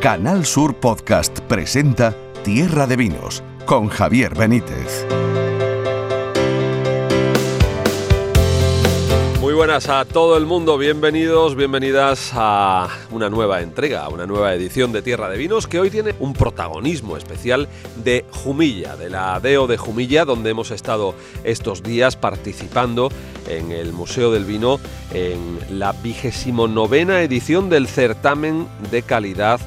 Canal Sur Podcast presenta Tierra de Vinos con Javier Benítez. Muy buenas a todo el mundo, bienvenidos, bienvenidas a una nueva entrega, a una nueva edición de Tierra de Vinos que hoy tiene un protagonismo especial de Jumilla, de la DEO de Jumilla, donde hemos estado estos días participando en el Museo del Vino en la vigésimo novena edición del certamen de calidad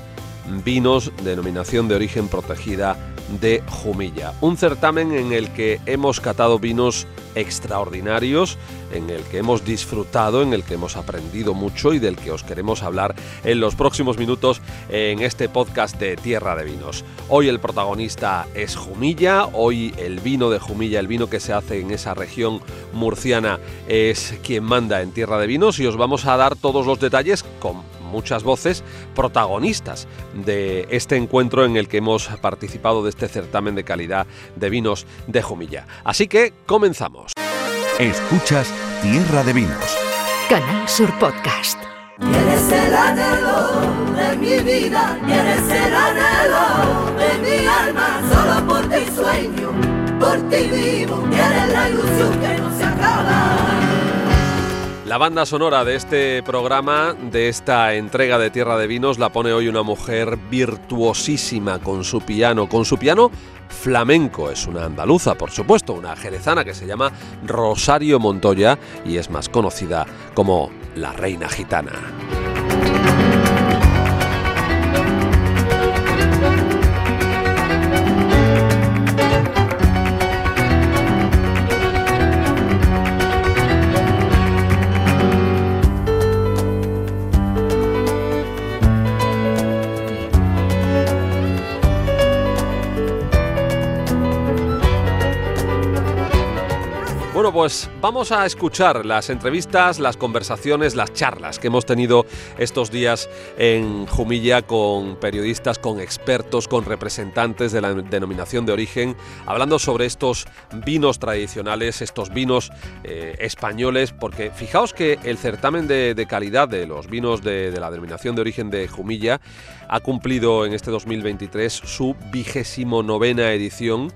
vinos denominación de origen protegida de Jumilla. Un certamen en el que hemos catado vinos extraordinarios, en el que hemos disfrutado, en el que hemos aprendido mucho y del que os queremos hablar en los próximos minutos en este podcast de Tierra de Vinos. Hoy el protagonista es Jumilla, hoy el vino de Jumilla, el vino que se hace en esa región murciana, es quien manda en Tierra de Vinos y os vamos a dar todos los detalles con muchas voces protagonistas de este encuentro en el que hemos participado de este certamen de calidad de vinos de Jumilla. Así que comenzamos. Escuchas Tierra de Vinos. Canal Sur Podcast. Eres el anhelo de mi vida, eres el anhelo de mi alma, solo por ti sueño, por ti vivo, eres la ilusión que no se acaba. La banda sonora de este programa, de esta entrega de Tierra de Vinos, la pone hoy una mujer virtuosísima con su piano, con su piano flamenco. Es una andaluza, por supuesto, una jerezana que se llama Rosario Montoya y es más conocida como la Reina Gitana. Pues vamos a escuchar las entrevistas, las conversaciones, las charlas que hemos tenido estos días en Jumilla con periodistas, con expertos, con representantes de la denominación de origen, hablando sobre estos vinos tradicionales, estos vinos eh, españoles, porque fijaos que el certamen de, calidad de los vinos de, de la denominación de origen de Jumilla ha cumplido en este 2023 su vigésimo novena edición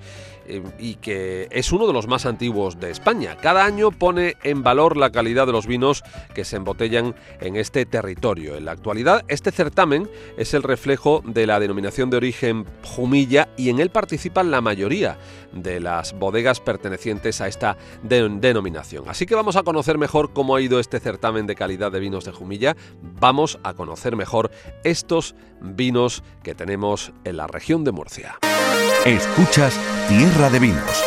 y que es uno de los más antiguos de España. Cada año pone en valor la calidad de los vinos que se embotellan en este territorio. En la actualidad, este certamen es el reflejo de la denominación de origen Jumilla y en él participan la mayoría de las bodegas pertenecientes a esta de- denominación. Así que vamos a conocer mejor cómo ha ido este certamen de calidad de vinos de Jumilla. Vamos a conocer mejor estos vinos que tenemos en la región de Murcia. Escuchas Tierra de Vinos.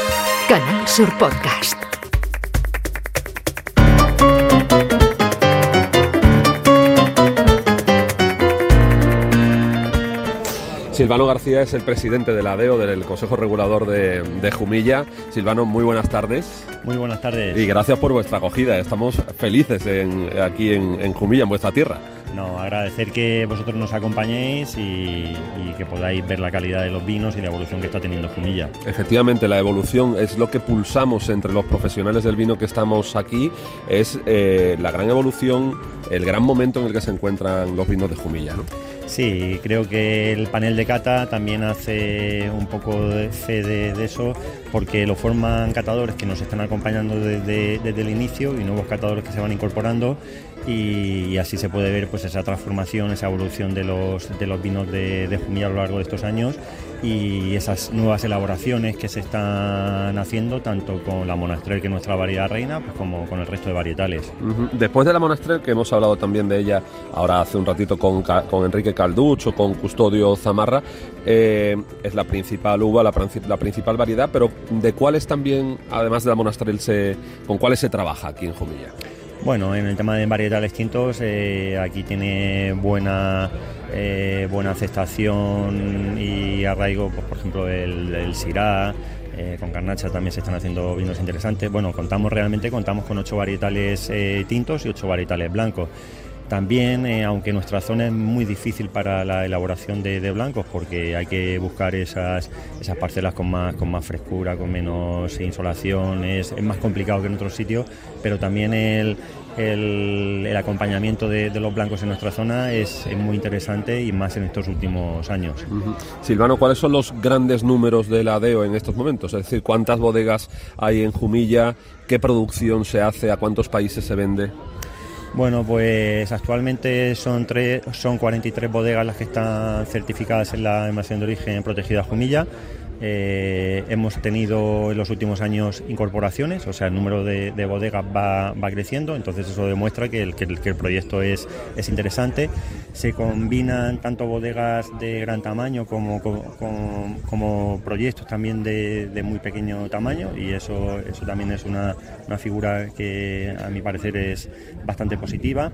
Canal Sur Podcast. Silvano García es el presidente de la DEO, del Consejo Regulador de, de Jumilla. Silvano, muy buenas tardes Muy buenas tardes. y gracias por vuestra acogida. Estamos felices en- aquí en, en Jumilla, en vuestra tierra. No, agradecer que vosotros nos acompañéis y, que podáis ver la calidad de los vinos y la evolución que está teniendo Jumilla. Efectivamente, la evolución es lo que pulsamos entre los profesionales del vino que estamos aquí, es eh, la gran evolución, el gran momento en el que se encuentran los vinos de Jumilla. Sí, creo que el panel de cata también hace un poco de fe de, eso, porque lo forman catadores que nos están acompañando desde, desde el inicio y nuevos catadores que se van incorporando y, y así se puede ver pues esa transformación, esa evolución de los, de los vinos de, de Jumilla a lo largo de estos años y esas nuevas elaboraciones que se están haciendo tanto con la Monastrell que es nuestra variedad reina pues como con el resto de varietales. Después de la Monastrell, que hemos hablado también de ella ahora hace un ratito con, con Enrique Calducho, con Custodio Zamarra, eh, es la principal uva, la principal variedad, pero ¿de cuáles también, además de la Monastrell, se, con cuáles se trabaja aquí en Jumilla? Bueno, en el tema de varietales tintos, eh, aquí tiene buena eh, buena aceptación y arraigo, pues, por ejemplo, el, el Syrah, eh, con Carnacha también se están haciendo vinos interesantes. Bueno, contamos realmente, contamos con ocho varietales eh, tintos y ocho varietales blancos. También, aunque nuestra zona es muy difícil para la elaboración de, blancos, porque hay que buscar esas, esas parcelas con más, con más frescura, con menos insolación, es más complicado que en otros sitios, pero también el, el, el acompañamiento de, de los blancos en nuestra zona es, es muy interesante y más en estos últimos años. Silvano, ¿cuáles son los grandes números de la DEO en estos momentos? Es decir, ¿cuántas bodegas hay en Jumilla? ¿Qué producción se hace? ¿A cuántos países se vende? Bueno, pues actualmente son, tres, son 43 bodegas las que están certificadas en la denominación de origen protegida Jumilla. Eh, hemos tenido en los últimos años incorporaciones, o sea, el número de, de bodegas va, creciendo, entonces eso demuestra que el, proyecto es, es, interesante. Se combinan tanto bodegas de gran tamaño como, proyectos también de, muy pequeño tamaño y eso, eso también es una, figura que a mi parecer es bastante positiva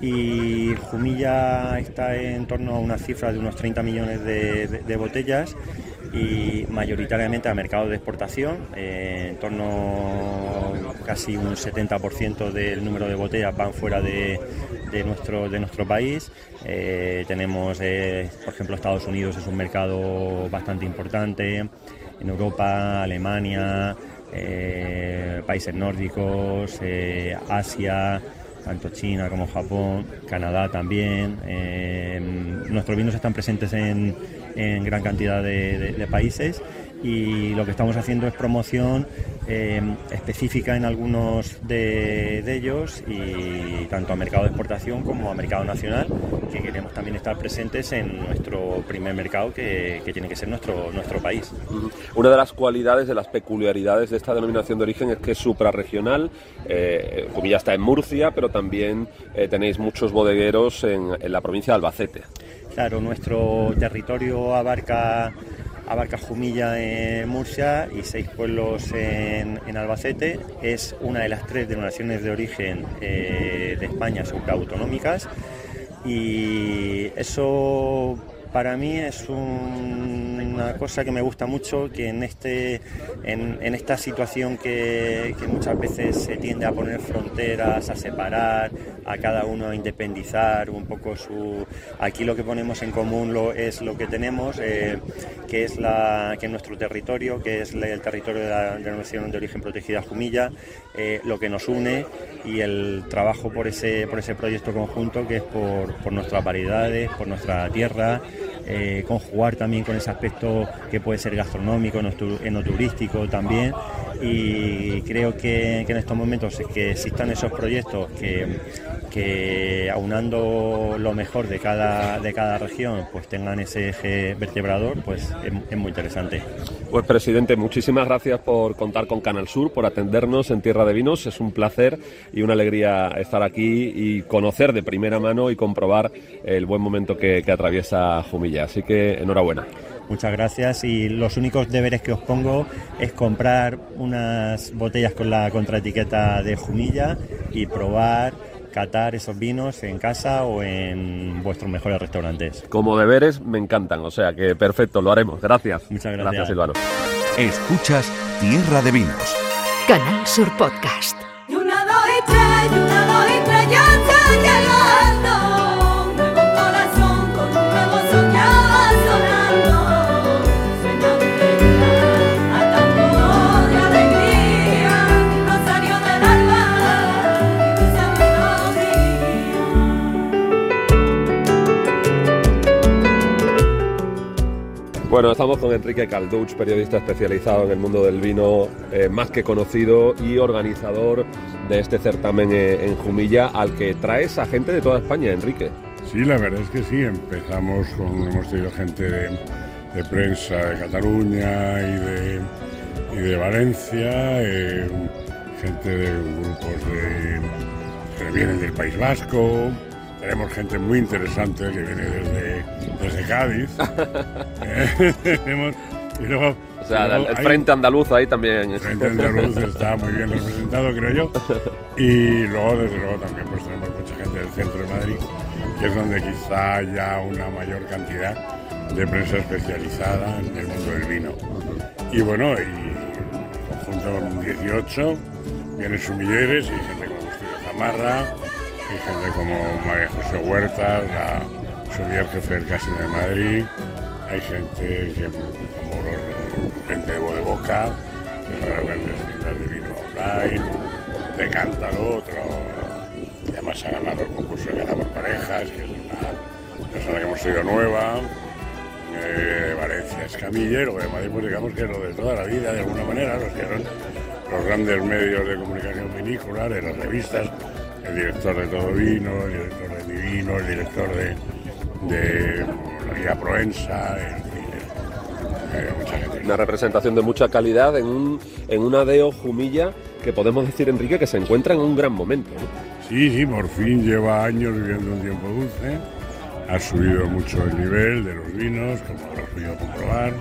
y Jumilla está en torno a una cifra de unos 30 millones de botellas y mayoritariamente a mercado de exportación, eh, en torno casi un 70% del número de botellas van fuera de, de nuestro, de nuestro país. Eh, tenemos, eh, por ejemplo, Estados Unidos es un mercado bastante importante, en Europa, Alemania, países nórdicos, Asia tanto China como Japón, Canadá también. Nuestros vinos están presentes en, en gran cantidad de, países y lo que estamos haciendo es promoción eh, específica en algunos de, ellos y tanto a mercado de exportación como a mercado nacional que queremos también estar presentes en nuestro primer mercado que, tiene que ser nuestro, nuestro país. Una de las cualidades, de las peculiaridades de esta denominación de origen es que es suprarregional, eh, está en Murcia, pero también eh, tenéis muchos bodegueros en la provincia de Albacete. Claro, nuestro territorio abarca abarca Jumilla en Murcia y seis pueblos en, en, Albacete. Es una de las tres denominaciones de origen eh, de España supraautonómicas y eso para mí es un, una cosa que me gusta mucho, que en, este, en, esta situación que, muchas veces se tiende a poner fronteras, a separar, a cada uno a independizar un poco su... Aquí lo que ponemos en común lo, es lo que tenemos, eh, que es la, que nuestro territorio, que es el territorio de la denominación de origen protegida Jumilla, eh, lo que nos une y el trabajo por ese, por ese proyecto conjunto que es por, por nuestras variedades, por nuestra tierra, eh, conjugar también con ese aspecto que puede ser gastronómico, enoturístico también. Y creo que, en estos momentos es que existan esos proyectos que, que aunando lo mejor de cada, de cada región, pues tengan ese eje vertebrador, pues es, es, muy interesante. Pues presidente, muchísimas gracias por contar con Canal Sur, por atendernos en Tierra de Vinos. Es un placer y una alegría estar aquí y conocer de primera mano y comprobar el buen momento que, que atraviesa Jumilla. Así que enhorabuena. Muchas gracias y los únicos deberes que os pongo es comprar unas botellas con la contraetiqueta de Jumilla y probar catar esos vinos en casa o en vuestros mejores restaurantes. Como deberes me encantan, o sea que perfecto, lo haremos. Gracias. Muchas gracias. Gracias, Silvano. Escuchas Tierra de Vinos. Canal Sur Podcast. Y una, dos y tres, y una, dos y tres, ya está llegando. Bueno, estamos con Enrique Calduch, periodista especializado en el mundo del vino, eh, más que conocido y organizador de este certamen eh, en Jumilla, al que traes a gente de toda España, Enrique. Sí, la verdad es que sí, empezamos con, hemos tenido gente de, prensa de Cataluña y de, Valencia, eh, gente de grupos que vienen del País Vasco, tenemos gente muy interesante que viene desde, Cádiz. Tenemos, y luego, o sea, luego el, Frente Andaluz ahí también. El Frente Andaluz está muy bien representado, creo yo. Y luego, desde luego, también pues tenemos mucha gente del centro de Madrid, que es donde quizá haya una mayor cantidad de prensa especializada en el mundo del vino. Y bueno, y conjunto 18, vienen sumilleres y gente como Estudio Zamarra, Hay gente como María José Huerta, la subía jefe del Casino de Madrid. Hay gente que, como los, gente de Bo de Boca, que grandes tiendas de vino online, de Cántaro, otro, que además ha ganado el concurso de Gana por Parejas, que es una persona que hemos sido nueva. Eh, Valencia Escamillero, de Madrid, pues digamos que es lo de toda la vida, de alguna manera, los que los grandes medios de comunicación vinícola, de las revistas, el director de Todo Vino, el director de Divino, el director de, de la Guía Proensa, en fin, eh, mucha gente. Una representación de mucha calidad en, un, en una deo Jumilla que podemos decir, Enrique, que se encuentra en un gran momento. ¿no? Sí, sí, por fin lleva años viviendo un tiempo dulce. Ha subido mucho el nivel de los vinos, como habrás podido comprobar.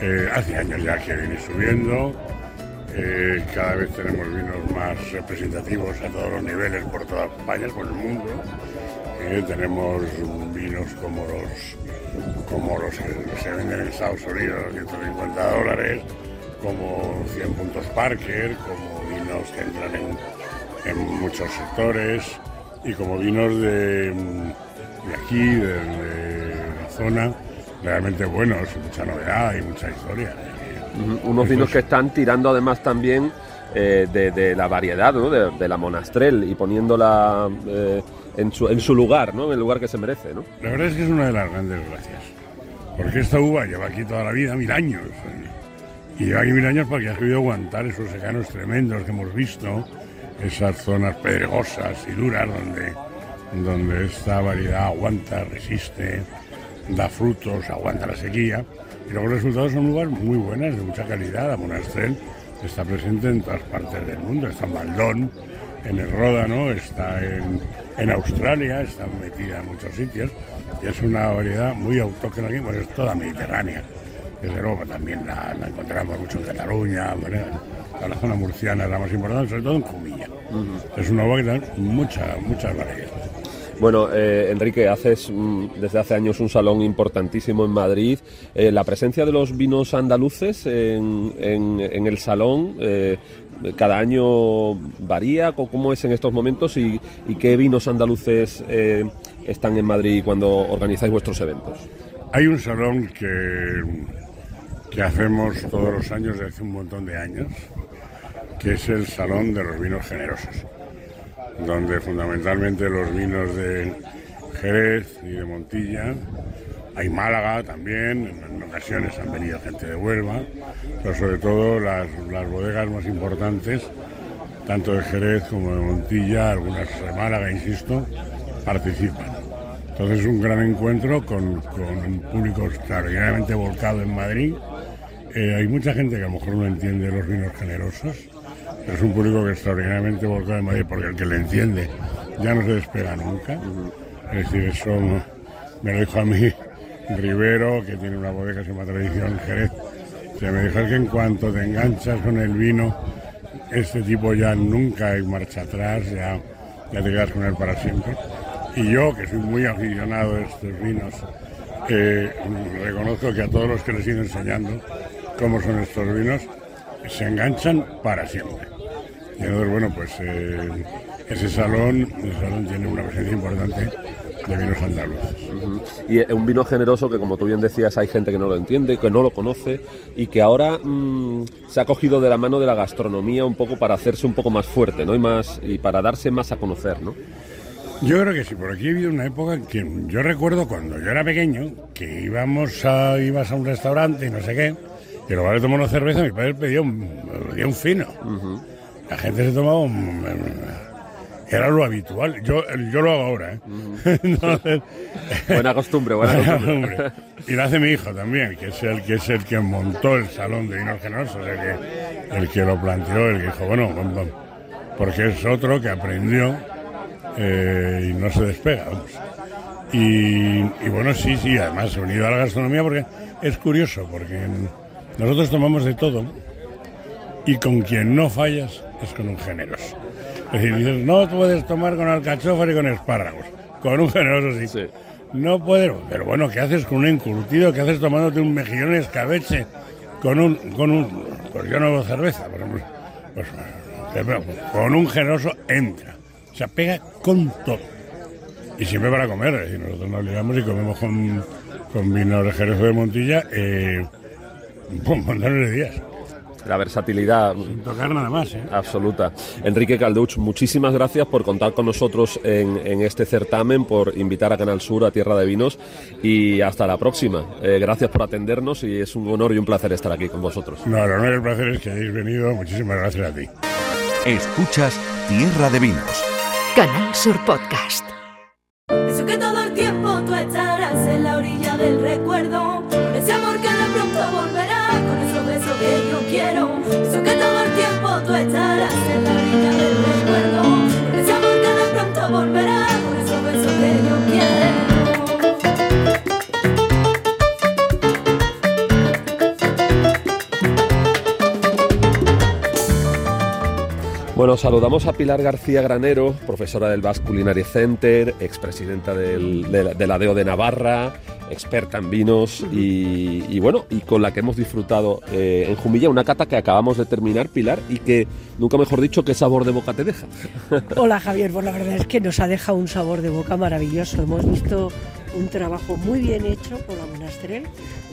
Eh, hace años ya que viene subiendo. Eh, cada vez tenemos vinos más representativos a todos los niveles por toda España, por el mundo. Eh, tenemos vinos como los, como los que se venden en Estados Unidos, 150 dólares, como 100 puntos Parker, como vinos que entran en, en muchos sectores y como vinos de, de aquí, de, de la zona, realmente buenos, mucha novedad y mucha historia. Unos vinos que están tirando además también eh, de, de la variedad, ¿no? de, de la monastrel y poniéndola eh, en, su, en su lugar, ¿no? en el lugar que se merece. ¿no? La verdad es que es una de las grandes gracias. Porque esta uva lleva aquí toda la vida, mil años. Y lleva aquí mil años porque ha sabido aguantar esos secanos tremendos que hemos visto, esas zonas pedregosas y duras donde, donde esta variedad aguanta, resiste, da frutos, aguanta la sequía. Y luego los resultados son uvas muy buenas, de mucha calidad. La Monastrell está presente en todas partes del mundo. Está en Baldón, en el Ródano, está en, en Australia, está metida en muchos sitios. Y es una variedad muy autóctona aquí, pues es toda mediterránea. Desde luego también la, la encontramos mucho en Cataluña, bueno, en la zona murciana es la más importante, sobre todo en Jumilla. Es una uva que tiene muchas variedades. Bueno, eh, Enrique, haces mm, desde hace años un salón importantísimo en Madrid. Eh, la presencia de los vinos andaluces en, en- en el salón eh, cada año varía. ¿Cómo es en estos momentos y, y qué vinos andaluces eh, están en Madrid cuando organizáis vuestros eventos? Hay un salón que, que hacemos todos los años desde hace un montón de años, que es el Salón de los Vinos Generosos, donde fundamentalmente los vinos de Jerez y de Montilla, hay Málaga también, en, ocasiones han venido gente de Huelva, pero sobre todo las, las bodegas más importantes, tanto de Jerez como de Montilla, algunas de Málaga, insisto, participan. Entonces es un gran encuentro con, con un público extraordinariamente volcado en Madrid. Eh, hay mucha gente que a lo mejor no entiende los vinos generosos, pero es un público que extraordinariamente volcado en Madrid porque el que le entiende ya no se despega nunca. Es decir, eso me lo dijo a mí Rivero, que tiene una bodega se llama Tradición Jerez. Se me dijo "Es que en cuanto te enganchas con el vino, este tipo ya nunca hay marcha atrás, ya, te quedas con él para siempre. Y yo, que soy muy aficionado a estos vinos, reconozco que a todos los que les ido enseñando cómo son estos vinos, se enganchan para siempre. Y entonces, bueno, pues eh, ese salón, el salón tiene una presencia importante de vinos andaluces. Y es un vino generoso que, como tú bien decías, hay gente que no lo entiende, que no lo conoce y que ahora mm, se ha cogido de la mano de la gastronomía un poco para hacerse un poco más fuerte, ¿no? Y más y para darse más a conocer, ¿no? Yo creo que sí, por aquí he habido una época en que yo recuerdo cuando yo era pequeño, que íbamos a, ibas a un restaurante y no sé qué, y en lugar de tomar una cerveza, mi padre pedía un, pedía un fino. La gente se tomaba un... Era lo habitual. Yo, yo lo hago ahora, ¿eh? Entonces, Buena costumbre, buena costumbre. Y lo hace mi hijo también, que es el que es el que montó el salón de vinos generosos, el que, el que lo planteó, el que dijo, bueno, vamos, porque es otro que aprendió eh, y no se despega. vamos. Y, y bueno, sí, sí, además unido a la gastronomía porque es curioso, porque nosotros tomamos de todo y con quien no fallas es con un generoso. Es decir, dices, no puedes tomar con alcachofas y con espárragos, con un generoso sí. Sí. No puedes, pero bueno, ¿qué haces con un encurtido? ¿Qué haces tomándote un mejillón escabeche con un, con un, pues yo no bebo cerveza, pero pues, pues, pero con un generoso entra. sea, pega con todo. Y siempre para comer, es decir, nosotros nos ligamos y comemos con, con vino de Jerez o de Montilla eh, montón de días, La versatilidad sin tocar nada más. ¿eh? absoluta. Enrique Calduch, muchísimas gracias por contar con nosotros en, en este certamen, por invitar a Canal Sur, a Tierra de Vinos y hasta la próxima. Eh, gracias por atendernos y es un honor y un placer estar aquí con vosotros. No, el honor y el placer es que hayáis venido. Muchísimas gracias a ti. Escuchas Tierra de Vinos. Canal Sur Podcast. Eso que todo el tiempo tú estarás en la orilla Bueno, saludamos a Pilar García Granero, profesora del Basque Culinary Center, expresidenta del, de, la, de la DEO de Navarra, experta en vinos y, y bueno, y con la que hemos disfrutado eh, en Jumilla una cata que acabamos de terminar, Pilar, y que nunca mejor dicho, ¿qué sabor de boca te deja? Hola Javier, pues la verdad es que nos ha dejado un sabor de boca maravilloso. Hemos visto un trabajo muy bien hecho por la Monastrell,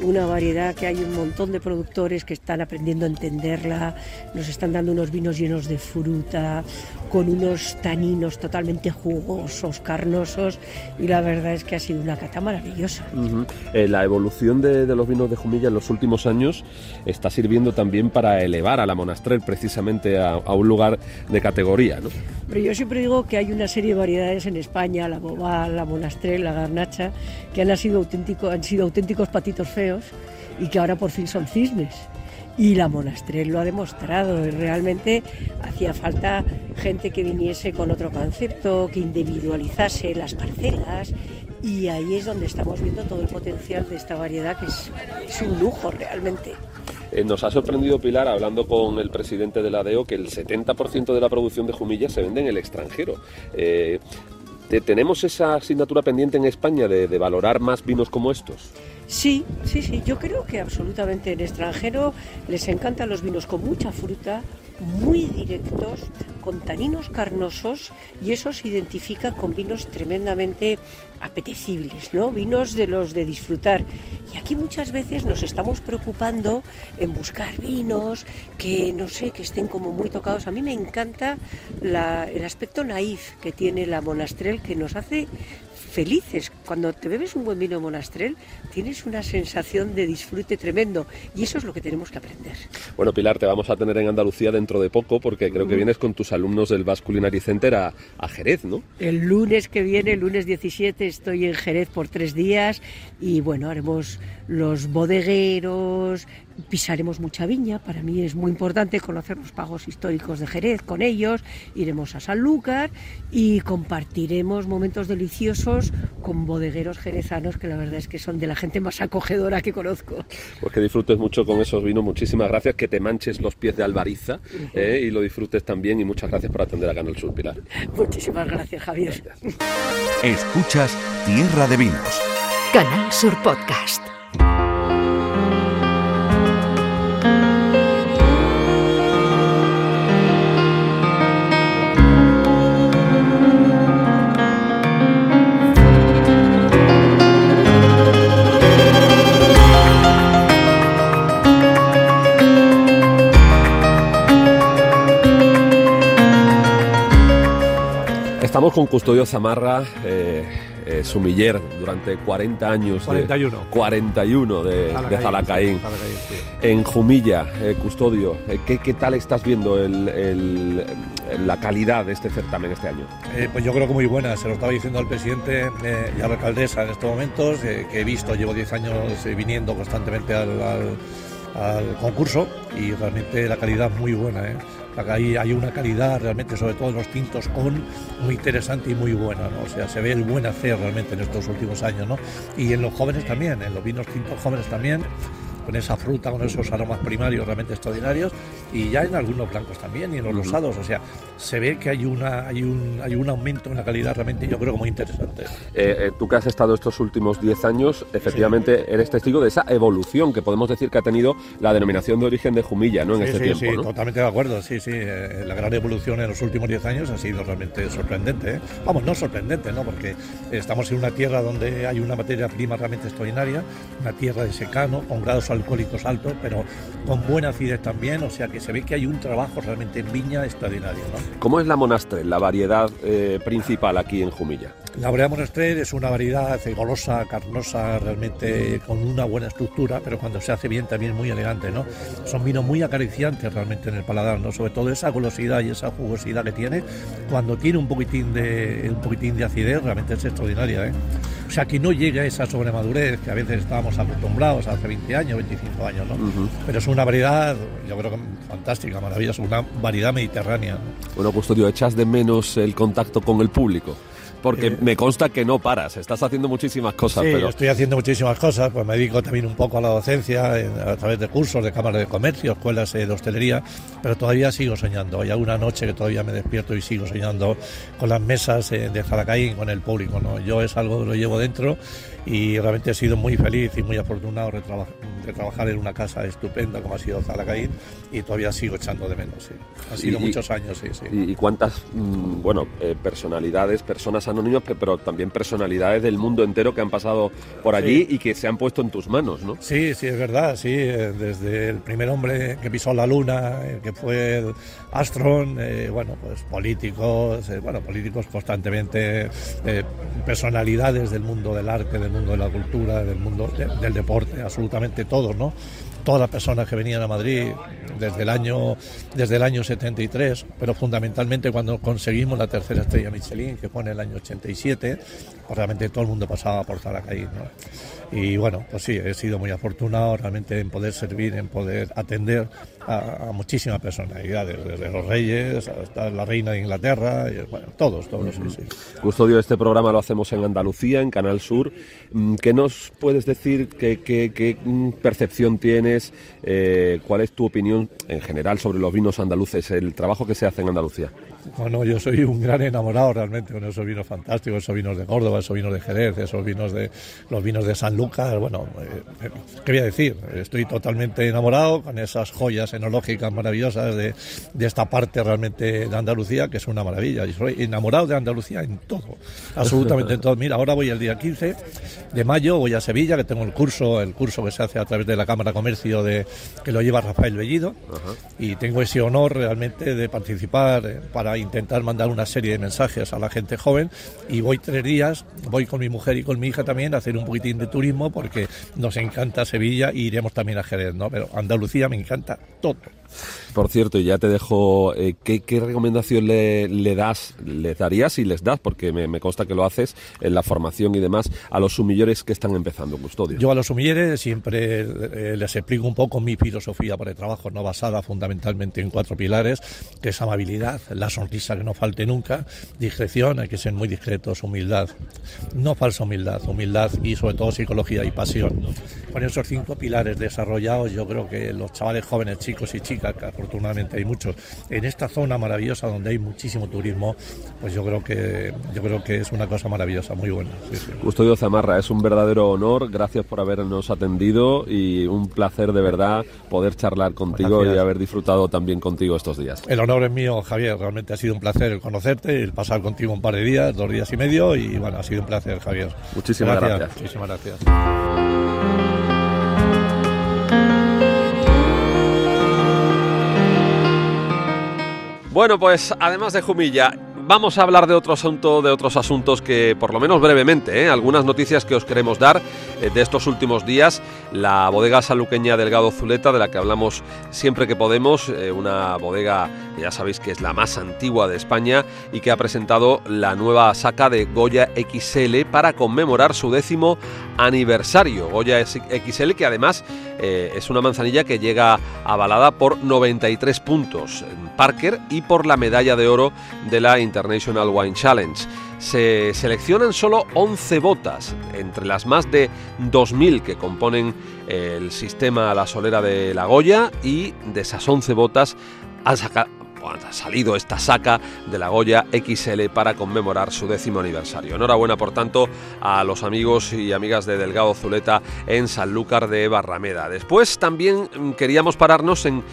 una variedad que hay un montón de productores que están aprendiendo a entenderla, nos están dando unos vinos llenos de fruta, con unos taninos totalmente jugosos, carnosos y la verdad es que ha sido una cata maravillosa. Eh, la evolución de, de los vinos de Jumilla en los últimos años está sirviendo también para elevar a la Monastrell precisamente a, a un lugar de categoría, ¿no? Pero yo siempre digo que hay una serie de variedades en España, la Bobal, la Monastrell, la Garnacha, que han sido, auténticos patitos feos y que ahora por fin son cisnes. Y la Monastrell lo ha demostrado. Realmente hacía falta gente que viniese con otro concepto, que individualizase las parcelas. Y ahí es donde estamos viendo todo el potencial de esta variedad, que es, un lujo realmente. Eh, nos ha sorprendido Pilar, hablando con el presidente de la DEO, que el 70% de la producción de Jumilla se vende en el extranjero. Eh, ¿Tenemos esa asignatura pendiente en España de, valorar más vinos como estos? Sí, sí, sí. Yo creo que absolutamente en extranjero les encantan los vinos con mucha fruta, muy directos, con taninos carnosos y eso se identifica con vinos tremendamente apetecibles, ¿no? Vinos de los de disfrutar. Y aquí muchas veces nos estamos preocupando en buscar vinos que, no sé, que estén como muy tocados. A mí me encanta el aspecto naif que tiene la Monastrell que nos hace felices. Cuando te bebes un buen vino Monastrell, tienes una sensación de disfrute tremendo y eso es lo que tenemos que aprender. Bueno, Pilar, te vamos a tener en Andalucía dentro de poco, porque creo que vienes con tus alumnos del Basque Culinary Center a, a Jerez, ¿no? El lunes que viene, el lunes 17, estoy en Jerez por tres días y bueno, haremos los bodegueros, pisaremos mucha viña, para mí es muy importante conocer los pagos históricos de Jerez con ellos, iremos a Sanlúcar y compartiremos momentos deliciosos con bodegueros jerezanos que la verdad es que son de la gente más acogedora que conozco. Pues que disfrutes mucho con esos vinos. Muchísimas gracias, que te manches los pies de albariza ¿eh? y lo disfrutes también. Y muchas gracias por atender a Canal Sur, Pilar. Muchísimas gracias, Javier. Escuchas Tierra de Vinos. Canal Sur Podcast. Estamos con Custodio Zamarra, eh, eh, sumiller durante 40 años. de- 41. 41 de, de Zalacaín. Zalacaín, sí. En Jumilla, eh, Custodio, eh, ¿qué, qué tal estás viendo el- el- la calidad de este certamen este año? Pues yo creo que muy buena, se lo estaba diciendo al presidente y a la alcaldesa en estos momentos, que he visto, llevo 10 años viniendo constantemente al, al- al concurso y realmente la calidad muy buena. ¿eh? La- Hay, una calidad realmente, sobre todo en los tintos con, muy interesante y muy buena. ¿no? O sea, se ve el buen hacer realmente en estos últimos años. ¿no? Y en los jóvenes también, en los vinos tintos jóvenes también. Con esa fruta, con esos aromas primarios realmente extraordinarios, y ya en algunos blancos también, y en los rosados. O sea, se ve que hay, una, hay, un, hay un aumento en la calidad realmente, yo creo, muy interesante. Eh, eh, tú que has estado estos últimos 10 años, efectivamente eres testigo de esa evolución que podemos decir que ha tenido la denominación de origen de Jumilla ¿no? en Sí, este sí, tiempo. sí, ¿no? totalmente de acuerdo. Sí, sí. eh, la gran evolución en los últimos 10 años ha sido realmente sorprendente. ¿eh? Vamos, no sorprendente, ¿no? Porque estamos en una tierra donde hay una materia prima realmente extraordinaria, una tierra de secano, con grados alcohólicos altos, pero con buena acidez también. O sea que se ve que hay un trabajo realmente en viña extraordinario, ¿no? ¿Cómo es la Monastrell, la variedad eh, principal aquí en Jumilla? La Brea Monastrell es una variedad golosa, carnosa, realmente con una buena estructura, pero cuando se hace bien también muy elegante, ¿no? Son vinos muy acariciantes realmente en el paladar, ¿no? Sobre todo esa golosidad y esa jugosidad que tiene, cuando tiene un poquitín de, un poquitín de acidez, realmente es extraordinaria, ¿eh? O sea, que no llega a esa sobremadurez que a veces estábamos acostumbrados hace 20 años, 25 años, ¿no? Pero es una variedad, yo creo que fantástica, maravillosa, una variedad mediterránea. ¿no? Bueno, Custodio, ¿echas de menos el contacto con el público? Porque Eh, me consta que no paras, estás haciendo muchísimas cosas, Sí, pero estoy haciendo muchísimas cosas, pues me dedico también un poco a la docencia en- a través de cursos de cámaras de comercio, escuelas eh, de hostelería, pero todavía sigo soñando. Hay alguna noche que todavía me despierto y sigo soñando con las mesas eh, de Zalacaín, con el público. ¿no? Yo es algo que lo llevo dentro y realmente he sido muy feliz y muy afortunado de, traba- de trabajar en una casa estupenda como ha sido Zalacaín y todavía sigo echando de menos. Sí. Han sido Y- muchos años, sí, sí. ¿Y, y cuántas, mm, bueno, eh, personalidades, personas anónimas, pe- pero también personalidades del mundo entero que han pasado por allí y que se han puesto en tus manos, ¿no? Sí, sí, es verdad, sí. eh, Desde el primer hombre que pisó la luna, el que fue Astron, eh, bueno, pues políticos, eh, bueno, políticos constantemente, eh, personalidades del mundo del arte, del mundo de la cultura, del mundo de- del deporte, absolutamente todos, ¿no? Todas las personas que venían a Madrid desde el año desde el año 73, pero fundamentalmente cuando conseguimos la tercera estrella Michelin, que fue en el año 87, pues realmente todo el mundo pasaba por Zaracaí, ¿no? Y bueno, pues sí, he sido muy afortunado realmente en poder servir, en poder atender a, a muchísimas personalidades, desde los reyes hasta la reina de Inglaterra, y, todos, todos, sí, sí. Custodio, este programa lo hacemos en Andalucía, en Canal Sur. Mm, ¿Qué nos puedes decir? ¿Qué, qué- qué, mm, percepción tienes? Eh, ¿Cuál es tu opinión en general sobre los vinos andaluces, el trabajo que se hace en Andalucía? Bueno, yo soy un gran enamorado realmente con esos vinos fantásticos, esos vinos de Córdoba, esos vinos de Jerez, esos vinos de los vinos de San Lucas. Bueno, eh, ¿qué voy a decir? Estoy totalmente enamorado con esas joyas enológicas maravillosas de, de esta parte realmente de Andalucía, que es una maravilla. Y soy enamorado de Andalucía en todo, absolutamente en todo. Mira, ahora voy el día 15 de mayo, voy a Sevilla, que tengo el curso, el curso que se hace a través de la Cámara de Comercio de, que lo lleva Rafael Bellido y tengo ese honor realmente de participar eh, intentar mandar una serie de mensajes a la gente joven y voy tres días, voy con mi mujer y con mi hija también a hacer un poquitín de turismo porque nos encanta Sevilla y iremos también a Jerez, ¿no? Pero Andalucía me encanta todo. Por cierto, ya te dejo, eh, ¿qué, recomendación le, le das, les darías y les das, porque me, me consta que lo haces en la formación y demás, a los sumilleres que están empezando, Custodio? Yo a los humilleres siempre eh, les explico un poco mi filosofía para el trabajo, no basada fundamentalmente en cuatro pilares, que es amabilidad, la sonrisa que no falte nunca, discreción, hay que ser muy discretos, humildad, no falsa humildad, humildad y sobre todo psicología y pasión. Con esos cinco pilares desarrollados, yo creo que los chavales jóvenes, chicos y chicas, que afortunadamente hay muchos, en esta zona maravillosa donde hay muchísimo turismo, pues yo creo que yo creo que es una cosa maravillosa, muy buena. sí, sí. Custodio Zamarra, es un verdadero honor, gracias por habernos atendido y un placer de verdad poder charlar contigo Gracias. y haber disfrutado también contigo estos días. El honor es mío, Javier. Realmente ha sido un placer el conocerte, el pasar contigo un par de días, dos días y medio. Y bueno, ha sido un placer, Javier. Muchísimas gracias. Muchísimas gracias. Bueno, pues además de Jumilla, vamos a hablar de otro asunto, de otros asuntos que, por lo menos brevemente, ¿eh? algunas noticias que os queremos dar eh, de estos últimos días. La bodega saluqueña Delgado Zuleta, de la que hablamos siempre que podemos, eh, una bodega que ya sabéis que es la más antigua de España y que ha presentado la nueva saca de Goya XL para conmemorar su décimo aniversario. Goya XL, que además eh, es una manzanilla que llega avalada por 93 puntos en Parker y por la medalla de oro de la International Wine Challenge. se seleccionan solo 11 botas entre las más de 2.000 que componen el sistema La Solera de La Goya y de esas 11 botas han, sacado ha salido esta saca de la Goya XL para conmemorar su décimo aniversario. Enhorabuena, por tanto, a los amigos y amigas de Delgado Zuleta en Sanlúcar de Barrameda. Después también queríamos pararnos en...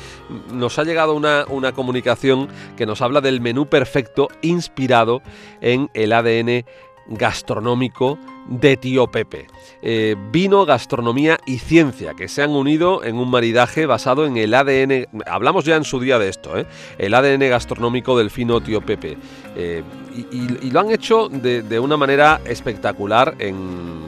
Nos ha llegado una, una comunicación que nos habla del menú perfecto inspirado en el ADN gastronómico de Tío Pepe. Eh, vino, gastronomía y ciencia que se han unido en un maridaje basado en el ADN, hablamos ya en su día de esto, ¿eh? el ADN gastronómico del fino Tío Pepe. Eh, y, lo han hecho de, una manera espectacular en,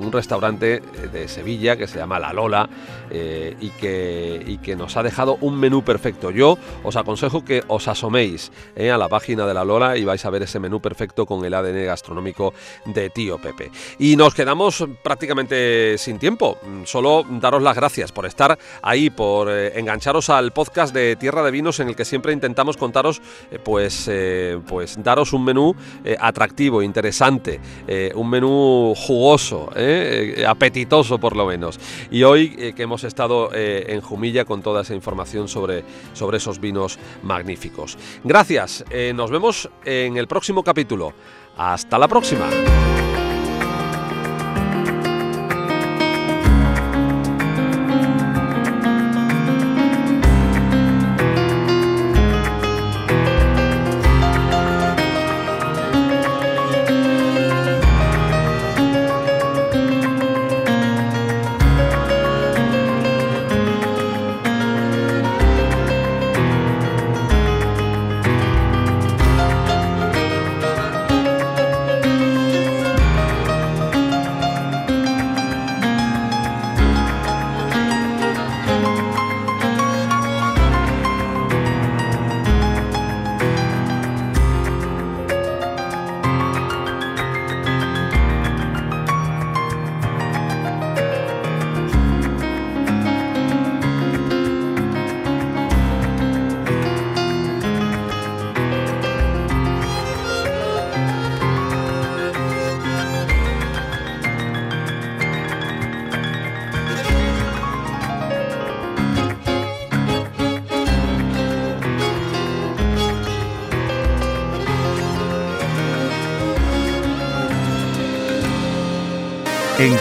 un, restaurante de Sevilla que se llama La Lola y, que, y que nos ha dejado un menú perfecto. Yo os aconsejo que os asoméis a la página de La Lola y vais a ver ese menú perfecto con el ADN gastronómico de Tío Pepe. Y nos quedamos prácticamente sin tiempo. Solo daros las gracias por estar ahí, por eh, engancharos al podcast de Tierra de Vinos en el que siempre intentamos contaros, eh, pues, eh, pues daros un menú atractivo, interesante, un menú jugoso, apetitoso por lo menos. Y hoy que hemos estado en Jumilla con toda esa información sobre, sobre esos vinos magníficos. Gracias, nos vemos en el próximo capítulo. Hasta la próxima.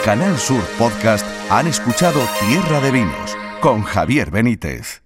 Canal Sur Podcast han escuchado Tierra de Vinos con Javier Benítez.